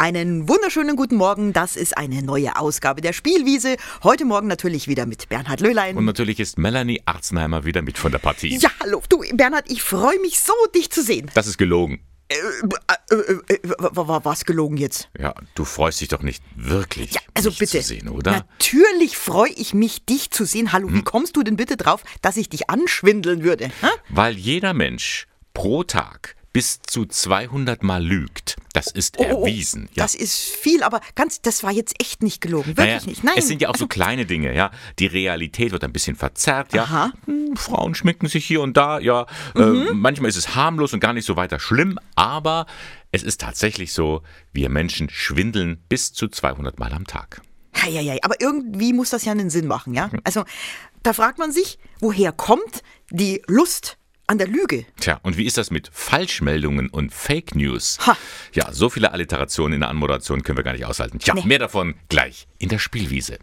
Einen wunderschönen guten Morgen. Das ist eine neue Ausgabe der Spielwiese. Heute Morgen natürlich wieder mit Bernhard Löhlein. Und natürlich ist Melanie Arznheimer wieder mit von der Partie. Ja, hallo. Du, Bernhard, ich freue mich so, dich zu sehen. Das ist gelogen. Äh, äh, äh, äh was gelogen jetzt? Ja, du freust dich doch nicht wirklich, ja, also mich bitte. zu sehen, oder? Natürlich freue ich mich, dich zu sehen. Hallo, hm? wie kommst du denn bitte drauf, dass ich dich anschwindeln würde? Ha? Weil jeder Mensch pro Tag bis zu 200 Mal lügt. Das ist Oh, oh, oh, erwiesen. Ja. Das ist viel, aber ganz, das war jetzt echt nicht gelogen. Wirklich Naja, nicht. Nein. Es sind ja auch so Also, kleine Dinge, ja. Die Realität wird ein bisschen verzerrt, ja. Aha. Hm, Frauen schminken sich hier und da, ja. Äh, Mhm. manchmal ist es harmlos und gar nicht so weiter schlimm, aber es ist tatsächlich so, wir Menschen schwindeln bis zu 200 Mal am Tag. Hei, hei. Aber irgendwie muss das ja einen Sinn machen, ja? Hm. Also, da fragt man sich, woher kommt die Lust an der Lüge? Tja, und wie ist das mit Falschmeldungen und Fake News? Ha. Ja, so viele Alliterationen in der Anmoderation können wir gar nicht aushalten. Tja, Nee. mehr davon gleich in der Spielwiese.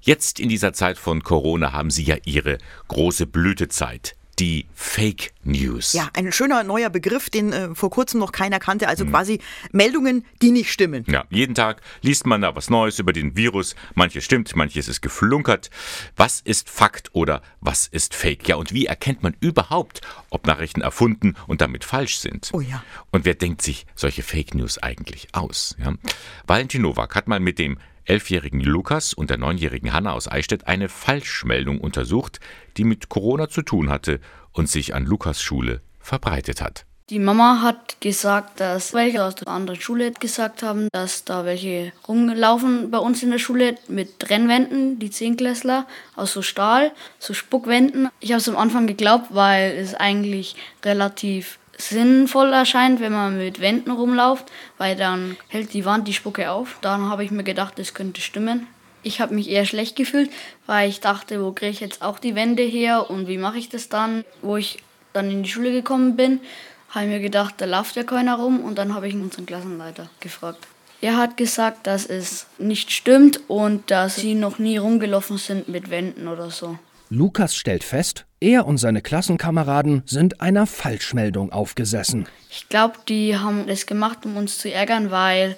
Jetzt in dieser Zeit von Corona haben Sie ja Ihre große Blütezeit. Die Fake News. Ja, ein schöner neuer Begriff, den äh, vor kurzem noch keiner kannte. Also Hm. quasi Meldungen, die nicht stimmen. Ja, jeden Tag liest man da was Neues über den Virus. Manches stimmt, manches ist geflunkert. Was ist Fakt oder was ist Fake? Ja, und wie erkennt man überhaupt, ob Nachrichten erfunden und damit falsch sind? Oh ja. Und wer denkt sich solche Fake News eigentlich aus? Ja? Valentin Nowak hat mal mit dem elfjährigen Lukas und der neunjährigen Hanna aus Eichstätt eine Falschmeldung untersucht, die mit Corona zu tun hatte und sich an Lukas Schule verbreitet hat. Die Mama hat gesagt, dass welche aus der anderen Schule gesagt haben, dass da welche rumlaufen bei uns in der Schule mit Trennwänden, die Zehnklässler, aus so Stahl, so Spuckwänden. Ich habe es am Anfang geglaubt, weil es eigentlich relativ sinnvoll erscheint, wenn man mit Wänden rumläuft, weil dann hält die Wand die Spucke auf. Dann habe ich mir gedacht, das könnte stimmen. Ich habe mich eher schlecht gefühlt, weil ich dachte, wo kriege ich jetzt auch die Wände her und wie mache ich das dann? Wo ich dann in die Schule gekommen bin, habe ich mir gedacht, da läuft ja keiner rum und dann habe ich unseren Klassenleiter gefragt. Er hat gesagt, dass es nicht stimmt und dass sie noch nie rumgelaufen sind mit Wänden oder so. Lukas stellt fest, er und seine Klassenkameraden sind einer Falschmeldung aufgesessen. Ich glaube, die haben das gemacht, um uns zu ärgern, weil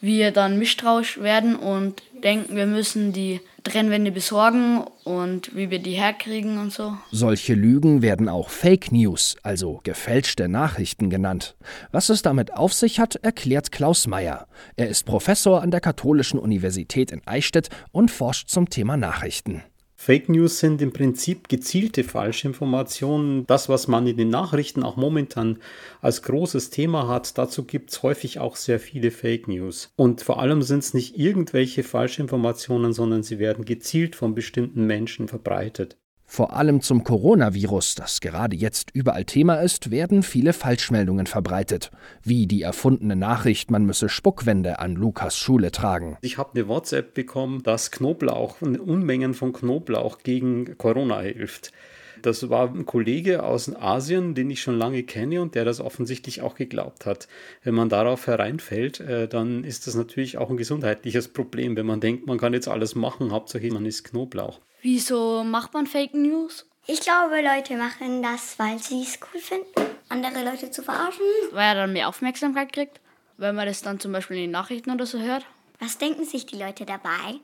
wir dann misstrauisch werden und denken, wir müssen die Trennwände besorgen und wie wir die herkriegen und so. Solche Lügen werden auch Fake News, also gefälschte Nachrichten genannt. Was es damit auf sich hat, erklärt Klaus Meyer. Er ist Professor an der Katholischen Universität in Eichstätt und forscht zum Thema Nachrichten. Fake News sind im Prinzip gezielte Falschinformationen. Das, was man in den Nachrichten auch momentan als großes Thema hat, dazu gibt es häufig auch sehr viele Fake News. Und vor allem sind es nicht irgendwelche Falschinformationen, sondern sie werden gezielt von bestimmten Menschen verbreitet. Vor allem zum Coronavirus, das gerade jetzt überall Thema ist, werden viele Falschmeldungen verbreitet, wie die erfundene Nachricht, man müsse Spuckwände an Lukas Schule tragen. Ich habe eine WhatsApp bekommen, dass Knoblauch, Unmengen von Knoblauch gegen Corona hilft. Das war ein Kollege aus Asien, den ich schon lange kenne und der das offensichtlich auch geglaubt hat. Wenn man darauf hereinfällt, äh, dann ist das natürlich auch ein gesundheitliches Problem, wenn man denkt, man kann jetzt alles machen, Hauptsache man isst Knoblauch. Wieso macht man Fake News? Ich glaube, Leute machen das, weil sie es cool finden, andere Leute zu verarschen. Weil er dann mehr Aufmerksamkeit kriegt, wenn man das dann zum Beispiel in den Nachrichten oder so hört. Was denken sich die Leute dabei?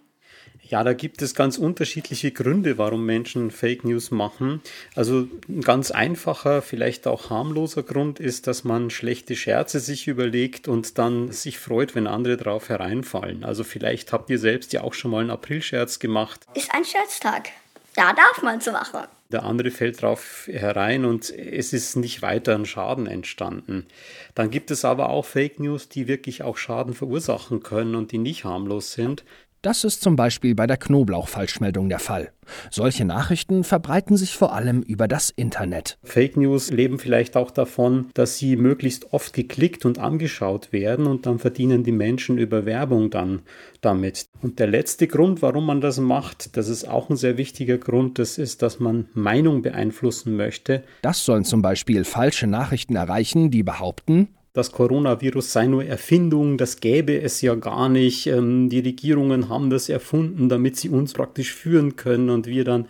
Ja, da gibt es ganz unterschiedliche Gründe, warum Menschen Fake News machen. Also ein ganz einfacher, vielleicht auch harmloser Grund ist, dass man schlechte Scherze sich überlegt und dann sich freut, wenn andere drauf hereinfallen. Also vielleicht habt ihr selbst ja auch schon mal einen Aprilscherz gemacht. Ist ein Scherztag. Da darf man so machen. Der andere fällt drauf herein und es ist nicht weiter ein Schaden entstanden. Dann gibt es aber auch Fake News, die wirklich auch Schaden verursachen können und die nicht harmlos sind. Das ist zum Beispiel bei der Knoblauch-Falschmeldung der Fall. Solche Nachrichten verbreiten sich vor allem über das Internet. Fake News leben vielleicht auch davon, dass sie möglichst oft geklickt und angeschaut werden und dann verdienen die Menschen über Werbung dann damit. Und der letzte Grund, warum man das macht, das ist auch ein sehr wichtiger Grund, das ist, dass man Meinung beeinflussen möchte. Das sollen zum Beispiel falsche Nachrichten erreichen, die behaupten, das Coronavirus sei nur Erfindung, das gäbe es ja gar nicht. Ähm, die Regierungen haben das erfunden, damit sie uns praktisch führen können und wir dann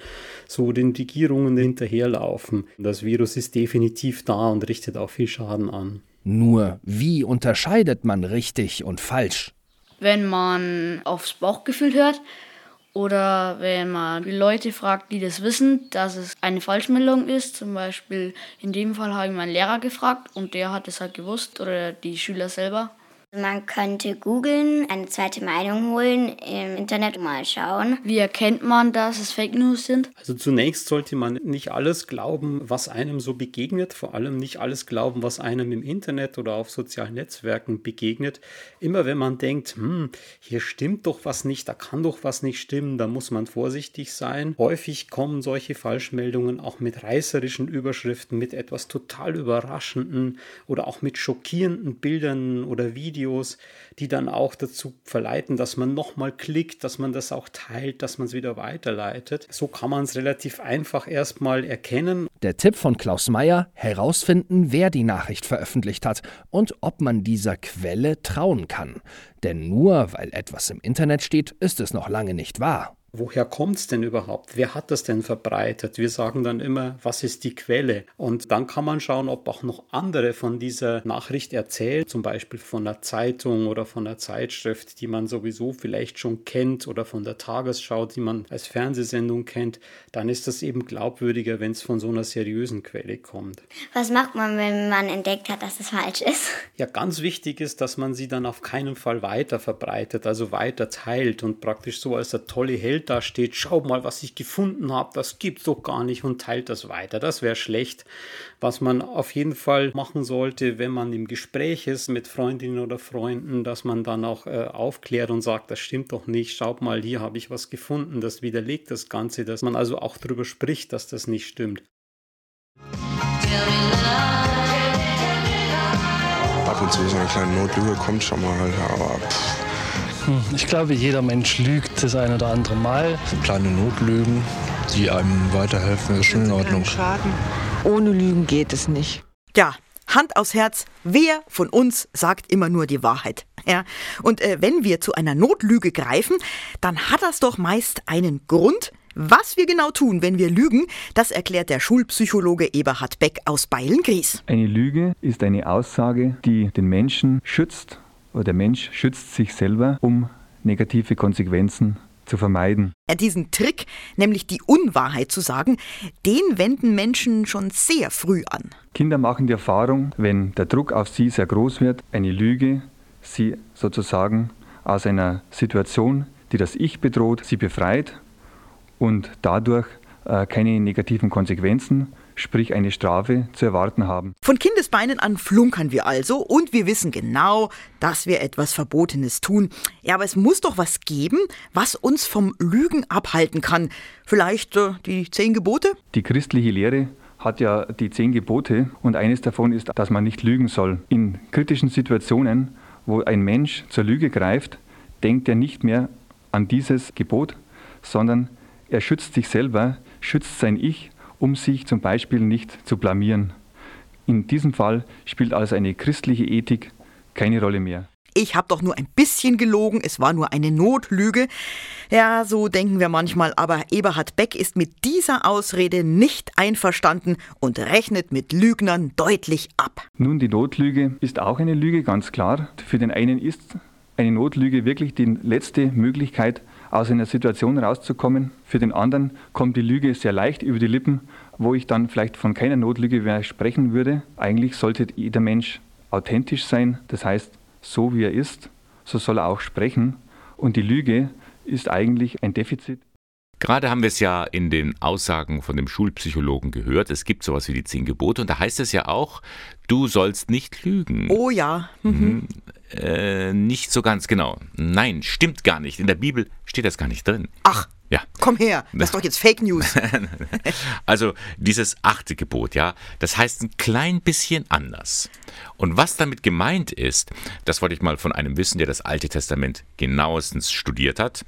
so den Regierungen hinterherlaufen. Das Virus ist definitiv da und richtet auch viel Schaden an. Nur wie unterscheidet man richtig und falsch? Wenn man aufs Bauchgefühl hört oder wenn man die Leute fragt, die das wissen, dass es eine Falschmeldung ist. Zum Beispiel in dem Fall habe ich meinen Lehrer gefragt und der hat es halt gewusst oder die Schüler selber. Man könnte googeln, eine zweite Meinung holen, im Internet mal schauen. Wie erkennt man, dass es Fake News sind? Also zunächst sollte man nicht alles glauben, was einem so begegnet, vor allem nicht alles glauben, was einem im Internet oder auf sozialen Netzwerken begegnet. Immer wenn man denkt, hm, hier stimmt doch was nicht, da kann doch was nicht stimmen, da muss man vorsichtig sein. Häufig kommen solche Falschmeldungen auch mit reißerischen Überschriften, mit etwas total überraschenden oder auch mit schockierenden Bildern oder Videos Videos, die dann auch dazu verleiten, dass man nochmal klickt, dass man das auch teilt, dass man es wieder weiterleitet. So kann man es relativ einfach erstmal erkennen. Der Tipp von Klaus Meyer, herausfinden, wer die Nachricht veröffentlicht hat und ob man dieser Quelle trauen kann. Denn nur weil etwas im Internet steht, ist es noch lange nicht wahr woher kommt es denn überhaupt? Wer hat das denn verbreitet? Wir sagen dann immer, was ist die Quelle? Und dann kann man schauen, ob auch noch andere von dieser Nachricht erzählen, zum Beispiel von einer Zeitung oder von einer Zeitschrift, die man sowieso vielleicht schon kennt oder von der Tagesschau, die man als Fernsehsendung kennt. Dann ist das eben glaubwürdiger, wenn es von so einer seriösen Quelle kommt. Was macht man, wenn man entdeckt hat, dass es falsch ist? Ja, ganz wichtig ist, dass man sie dann auf keinen Fall weiter verbreitet, also weiter teilt und praktisch so als der tolle Held da steht, schau mal, was ich gefunden habe, das gibt's doch gar nicht und teilt das weiter. Das wäre schlecht. Was man auf jeden Fall machen sollte, wenn man im Gespräch ist mit Freundinnen oder Freunden, dass man dann auch äh, aufklärt und sagt, das stimmt doch nicht, schaut mal, hier habe ich was gefunden, das widerlegt das Ganze, dass man also auch darüber spricht, dass das nicht stimmt. Ab und zu so eine kleine Notlüge kommt schon mal, aber pff ich glaube, jeder Mensch lügt das ein oder andere Mal. Kleine Notlügen, die einem weiterhelfen, ist schon in Ordnung. Schaden. Ohne Lügen geht es nicht. Ja, Hand aufs Herz, wer von uns sagt immer nur die Wahrheit? Ja, und äh, wenn wir zu einer Notlüge greifen, dann hat das doch meist einen Grund. Was wir genau tun, wenn wir lügen, das erklärt der Schulpsychologe Eberhard Beck aus Beilengries. Eine Lüge ist eine Aussage, die den Menschen schützt oder der Mensch schützt sich selber, um negative Konsequenzen zu vermeiden. Diesen Trick, nämlich die Unwahrheit zu sagen, den wenden Menschen schon sehr früh an. Kinder machen die Erfahrung, wenn der Druck auf sie sehr groß wird, eine Lüge sie sozusagen aus einer Situation, die das Ich bedroht, sie befreit und dadurch äh, keine negativen Konsequenzen sprich eine Strafe, zu erwarten haben. Von Kindesbeinen an flunkern wir also und wir wissen genau, dass wir etwas Verbotenes tun. Ja, aber es muss doch was geben, was uns vom Lügen abhalten kann. Vielleicht äh, die zehn Gebote? Die christliche Lehre hat ja die zehn Gebote und eines davon ist, dass man nicht lügen soll. In kritischen Situationen, wo ein Mensch zur Lüge greift, denkt er nicht mehr an dieses Gebot, sondern er schützt sich selber, schützt sein Ich um sich zum Beispiel nicht zu blamieren. In diesem Fall spielt also eine christliche Ethik keine Rolle mehr. Ich habe doch nur ein bisschen gelogen, es war nur eine Notlüge. Ja, so denken wir manchmal, aber Eberhard Beck ist mit dieser Ausrede nicht einverstanden und rechnet mit Lügnern deutlich ab. Nun, die Notlüge ist auch eine Lüge, ganz klar. Für den einen ist eine Notlüge wirklich die letzte Möglichkeit, aus einer Situation rauszukommen. Für den anderen kommt die Lüge sehr leicht über die Lippen, wo ich dann vielleicht von keiner Notlüge mehr sprechen würde. Eigentlich sollte jeder Mensch authentisch sein, das heißt, so wie er ist, so soll er auch sprechen. Und die Lüge ist eigentlich ein Defizit. Gerade haben wir es ja in den Aussagen von dem Schulpsychologen gehört. Es gibt sowas wie die zehn Gebote und da heißt es ja auch, du sollst nicht lügen. Oh ja. Mhm. mhm. Äh, nicht so ganz genau. Nein, stimmt gar nicht. In der Bibel steht das gar nicht drin. Ach. Ja. Komm her, das ist doch jetzt Fake News. also dieses achte Gebot, ja, das heißt ein klein bisschen anders. Und was damit gemeint ist, das wollte ich mal von einem wissen, der das Alte Testament genauestens studiert hat.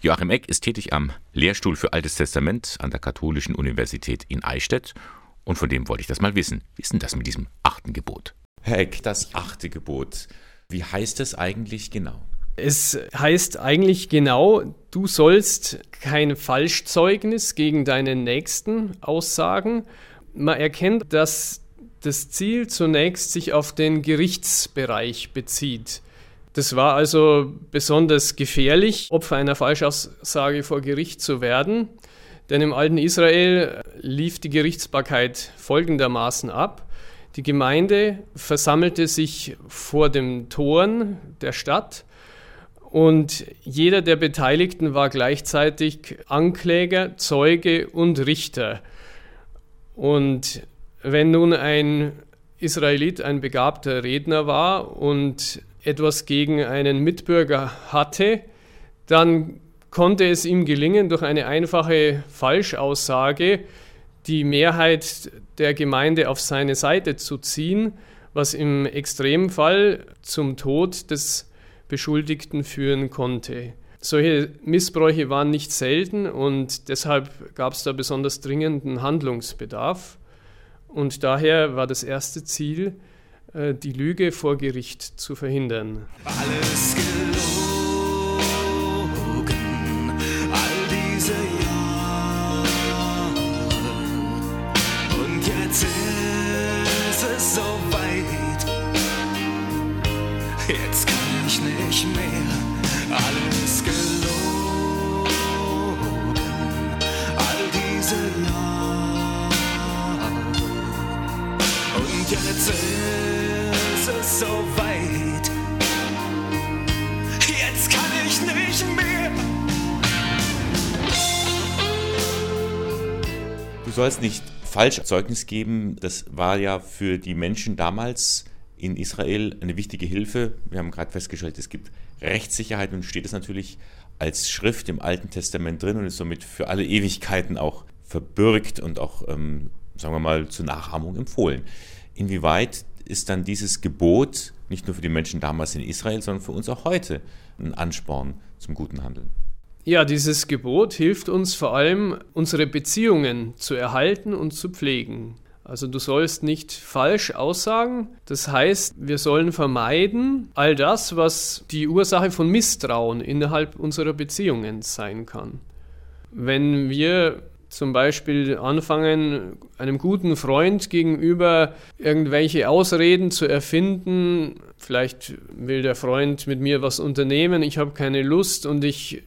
Joachim Eck ist tätig am Lehrstuhl für Altes Testament an der Katholischen Universität in Eichstätt und von dem wollte ich das mal wissen. Wie ist denn das mit diesem achten Gebot? Herr Eck, das achte Gebot. Wie heißt es eigentlich genau? Es heißt eigentlich genau, du sollst kein Falschzeugnis gegen deinen Nächsten aussagen. Man erkennt, dass das Ziel zunächst sich auf den Gerichtsbereich bezieht. Das war also besonders gefährlich, Opfer einer Falschaussage vor Gericht zu werden, denn im alten Israel lief die Gerichtsbarkeit folgendermaßen ab. Die Gemeinde versammelte sich vor den Toren der Stadt und jeder der Beteiligten war gleichzeitig Ankläger, Zeuge und Richter. Und wenn nun ein Israelit ein begabter Redner war und etwas gegen einen Mitbürger hatte, dann konnte es ihm gelingen, durch eine einfache Falschaussage die Mehrheit der Gemeinde auf seine Seite zu ziehen, was im Extremfall zum Tod des Beschuldigten führen konnte. Solche Missbräuche waren nicht selten und deshalb gab es da besonders dringenden Handlungsbedarf. Und daher war das erste Ziel, die Lüge vor Gericht zu verhindern. Alles Du sollst nicht falsch Zeugnis geben. Das war ja für die Menschen damals in Israel eine wichtige Hilfe. Wir haben gerade festgestellt, es gibt Rechtssicherheit und steht es natürlich als Schrift im Alten Testament drin und ist somit für alle Ewigkeiten auch verbürgt und auch, ähm, sagen wir mal, zur Nachahmung empfohlen. Inwieweit ist dann dieses Gebot nicht nur für die Menschen damals in Israel, sondern für uns auch heute ein Ansporn zum guten Handeln. Ja, dieses Gebot hilft uns vor allem, unsere Beziehungen zu erhalten und zu pflegen. Also du sollst nicht falsch aussagen. Das heißt, wir sollen vermeiden all das, was die Ursache von Misstrauen innerhalb unserer Beziehungen sein kann. Wenn wir zum Beispiel anfangen, einem guten Freund gegenüber irgendwelche Ausreden zu erfinden. Vielleicht will der Freund mit mir was unternehmen, ich habe keine Lust und ich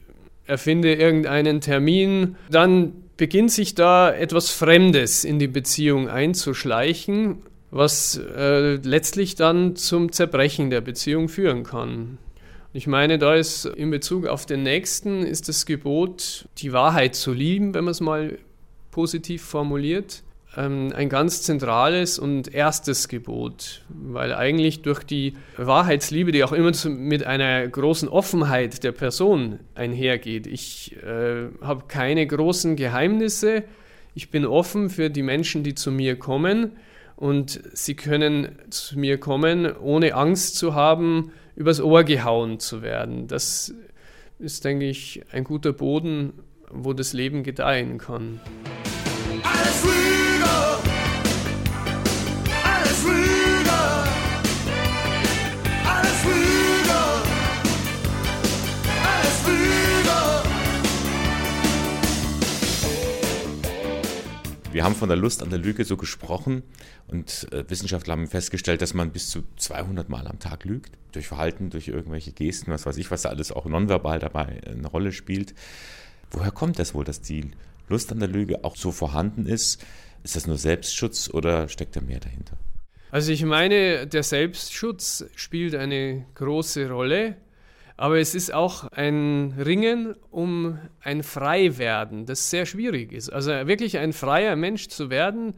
erfinde irgendeinen Termin. Dann beginnt sich da etwas Fremdes in die Beziehung einzuschleichen, was äh, letztlich dann zum Zerbrechen der Beziehung führen kann. Ich meine, da ist in Bezug auf den Nächsten ist das Gebot, die Wahrheit zu lieben, wenn man es mal positiv formuliert, ein ganz zentrales und erstes Gebot, weil eigentlich durch die Wahrheitsliebe, die auch immer mit einer großen Offenheit der Person einhergeht, ich äh, habe keine großen Geheimnisse, ich bin offen für die Menschen, die zu mir kommen und sie können zu mir kommen, ohne Angst zu haben, übers Ohr gehauen zu werden. Das ist, denke ich, ein guter Boden, wo das Leben gedeihen kann. Alles Wir haben von der Lust an der Lüge so gesprochen und äh, Wissenschaftler haben festgestellt, dass man bis zu 200 Mal am Tag lügt. Durch Verhalten, durch irgendwelche Gesten, was weiß ich, was da alles auch nonverbal dabei eine Rolle spielt. Woher kommt das wohl, dass die Lust an der Lüge auch so vorhanden ist? Ist das nur Selbstschutz oder steckt da mehr dahinter? Also ich meine, der Selbstschutz spielt eine große Rolle, aber es ist auch ein Ringen um ein Freiwerden, das sehr schwierig ist. Also wirklich ein freier Mensch zu werden,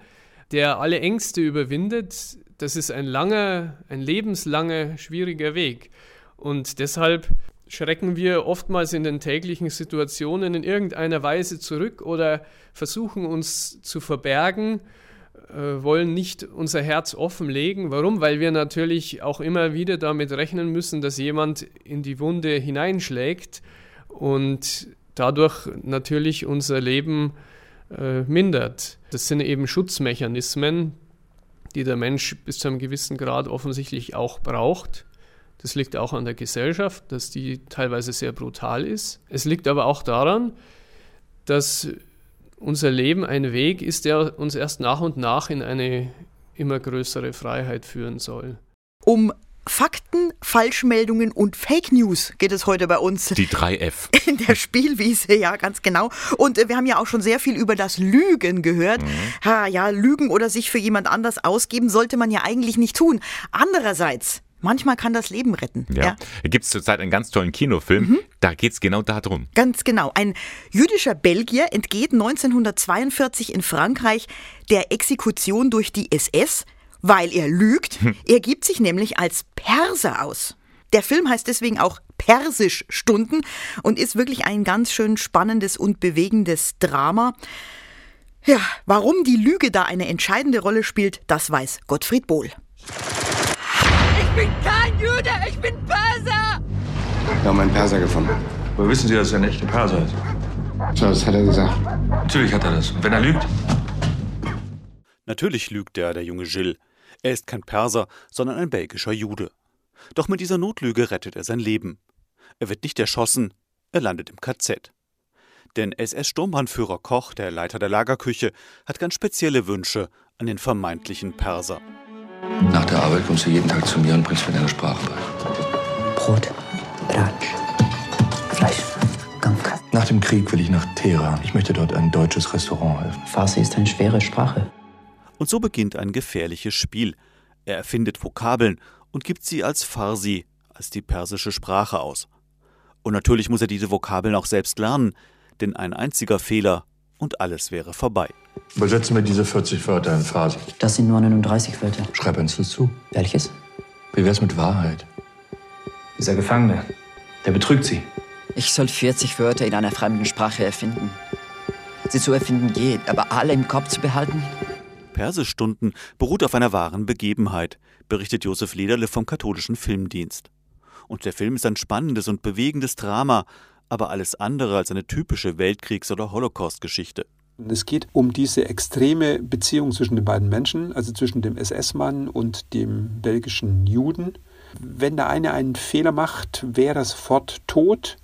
der alle Ängste überwindet, das ist ein langer, ein lebenslanger, schwieriger Weg. Und deshalb schrecken wir oftmals in den täglichen Situationen in irgendeiner Weise zurück oder versuchen uns zu verbergen, wollen nicht unser Herz offenlegen. Warum? Weil wir natürlich auch immer wieder damit rechnen müssen, dass jemand in die Wunde hineinschlägt und dadurch natürlich unser Leben äh, mindert. Das sind eben Schutzmechanismen, die der Mensch bis zu einem gewissen Grad offensichtlich auch braucht. Das liegt auch an der Gesellschaft, dass die teilweise sehr brutal ist. Es liegt aber auch daran, dass unser Leben ein Weg ist, der uns erst nach und nach in eine immer größere Freiheit führen soll. Um Fakten, Falschmeldungen und Fake News geht es heute bei uns. Die 3F. In der Spielwiese, ja, ganz genau. Und äh, wir haben ja auch schon sehr viel über das Lügen gehört. Mhm. Ha, ja, Lügen oder sich für jemand anders ausgeben sollte man ja eigentlich nicht tun. Andererseits, manchmal kann das Leben retten. Ja. ja. Da gibt es zurzeit einen ganz tollen Kinofilm, mhm. da geht es genau darum. Ganz genau. Ein jüdischer Belgier entgeht 1942 in Frankreich der Exekution durch die SS weil er lügt. Hm. Er gibt sich nämlich als Perser aus. Der Film heißt deswegen auch Persisch Stunden und ist wirklich ein ganz schön spannendes und bewegendes Drama. Ja, warum die Lüge da eine entscheidende Rolle spielt, das weiß Gottfried Bohl. Ich bin kein Jude, ich bin Perser! Wir haben einen Perser gefunden. Woher wissen Sie, dass er ein echter Perser ist? So, das hat er gesagt. Natürlich hat er das. Und wenn er lügt? Natürlich lügt er, der junge Gilles. Er ist kein Perser, sondern ein belgischer Jude. Doch mit dieser Notlüge rettet er sein Leben. Er wird nicht erschossen, er landet im KZ. Denn SS-Sturmbahnführer Koch, der Leiter der Lagerküche, hat ganz spezielle Wünsche an den vermeintlichen Perser. Nach der Arbeit kommst du jeden Tag zu mir und bringst mir deine Sprache bei. Brot, Ratsch, Fleisch, Gamka. Nach dem Krieg will ich nach Teheran. Ich möchte dort ein deutsches Restaurant helfen. Farsi ist eine schwere Sprache. Und so beginnt ein gefährliches Spiel. Er erfindet Vokabeln und gibt sie als Farsi, als die persische Sprache aus. Und natürlich muss er diese Vokabeln auch selbst lernen, denn ein einziger Fehler und alles wäre vorbei. Übersetzen wir diese 40 Wörter in Farsi. Das sind nur 39 Wörter. Schreib uns das zu. Welches? Wie wär's mit Wahrheit? Dieser Gefangene, der betrügt Sie. Ich soll 40 Wörter in einer fremden Sprache erfinden. Sie zu erfinden geht, aber alle im Kopf zu behalten, Persischstunden beruht auf einer wahren Begebenheit, berichtet Josef Lederle vom katholischen Filmdienst. Und der Film ist ein spannendes und bewegendes Drama, aber alles andere als eine typische Weltkriegs- oder Holocaust-Geschichte. Es geht um diese extreme Beziehung zwischen den beiden Menschen, also zwischen dem SS-Mann und dem belgischen Juden. Wenn der eine einen Fehler macht, wäre er sofort tot.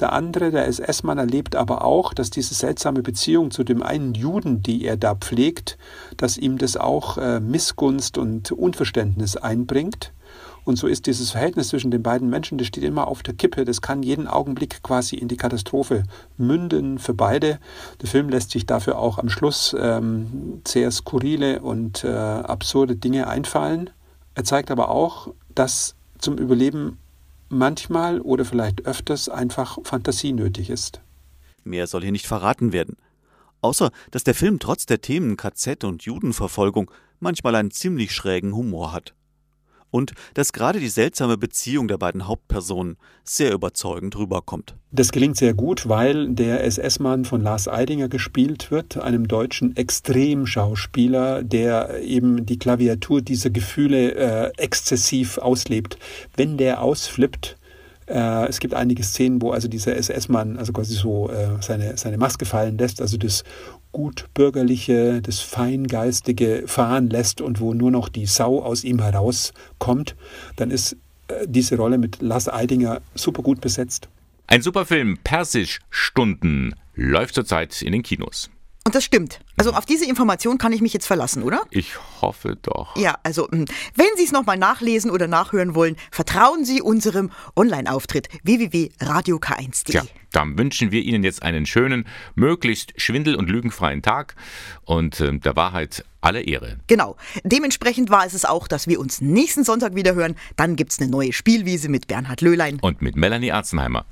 Der andere, der SS-Mann, erlebt aber auch, dass diese seltsame Beziehung zu dem einen Juden, die er da pflegt, dass ihm das auch äh, Missgunst und Unverständnis einbringt. Und so ist dieses Verhältnis zwischen den beiden Menschen, das steht immer auf der Kippe. Das kann jeden Augenblick quasi in die Katastrophe münden für beide. Der Film lässt sich dafür auch am Schluss ähm, sehr skurrile und äh, absurde Dinge einfallen. Er zeigt aber auch, dass zum Überleben manchmal oder vielleicht öfters einfach Fantasie nötig ist. Mehr soll hier nicht verraten werden. Außer, dass der Film trotz der Themen KZ und Judenverfolgung manchmal einen ziemlich schrägen Humor hat und dass gerade die seltsame Beziehung der beiden Hauptpersonen sehr überzeugend rüberkommt. Das gelingt sehr gut, weil der SS-Mann von Lars Eidinger gespielt wird, einem deutschen Extremschauspieler, der eben die Klaviatur dieser Gefühle äh, exzessiv auslebt. Wenn der ausflippt, äh, es gibt einige Szenen, wo also dieser SS-Mann also quasi so äh, seine, seine Maske fallen lässt, also das gutbürgerliche, das feingeistige fahren lässt und wo nur noch die Sau aus ihm herauskommt, dann ist äh, diese Rolle mit Lars Eidinger super gut besetzt. Ein super Film, Persisch Stunden, läuft zurzeit in den Kinos. Und das stimmt. Also auf diese Information kann ich mich jetzt verlassen, oder? Ich hoffe doch. Ja, also hm, wenn Sie es nochmal nachlesen oder nachhören wollen, vertrauen Sie unserem Online-Auftritt www.radiok1.de. Ja, dann wünschen wir Ihnen jetzt einen schönen, möglichst schwindel- und lügenfreien Tag und äh, der Wahrheit alle Ehre. Genau. Dementsprechend war es es auch, dass wir uns nächsten Sonntag wieder hören. Dann gibt es eine neue Spielwiese mit Bernhard Löhlein. Und mit Melanie Arzenheimer.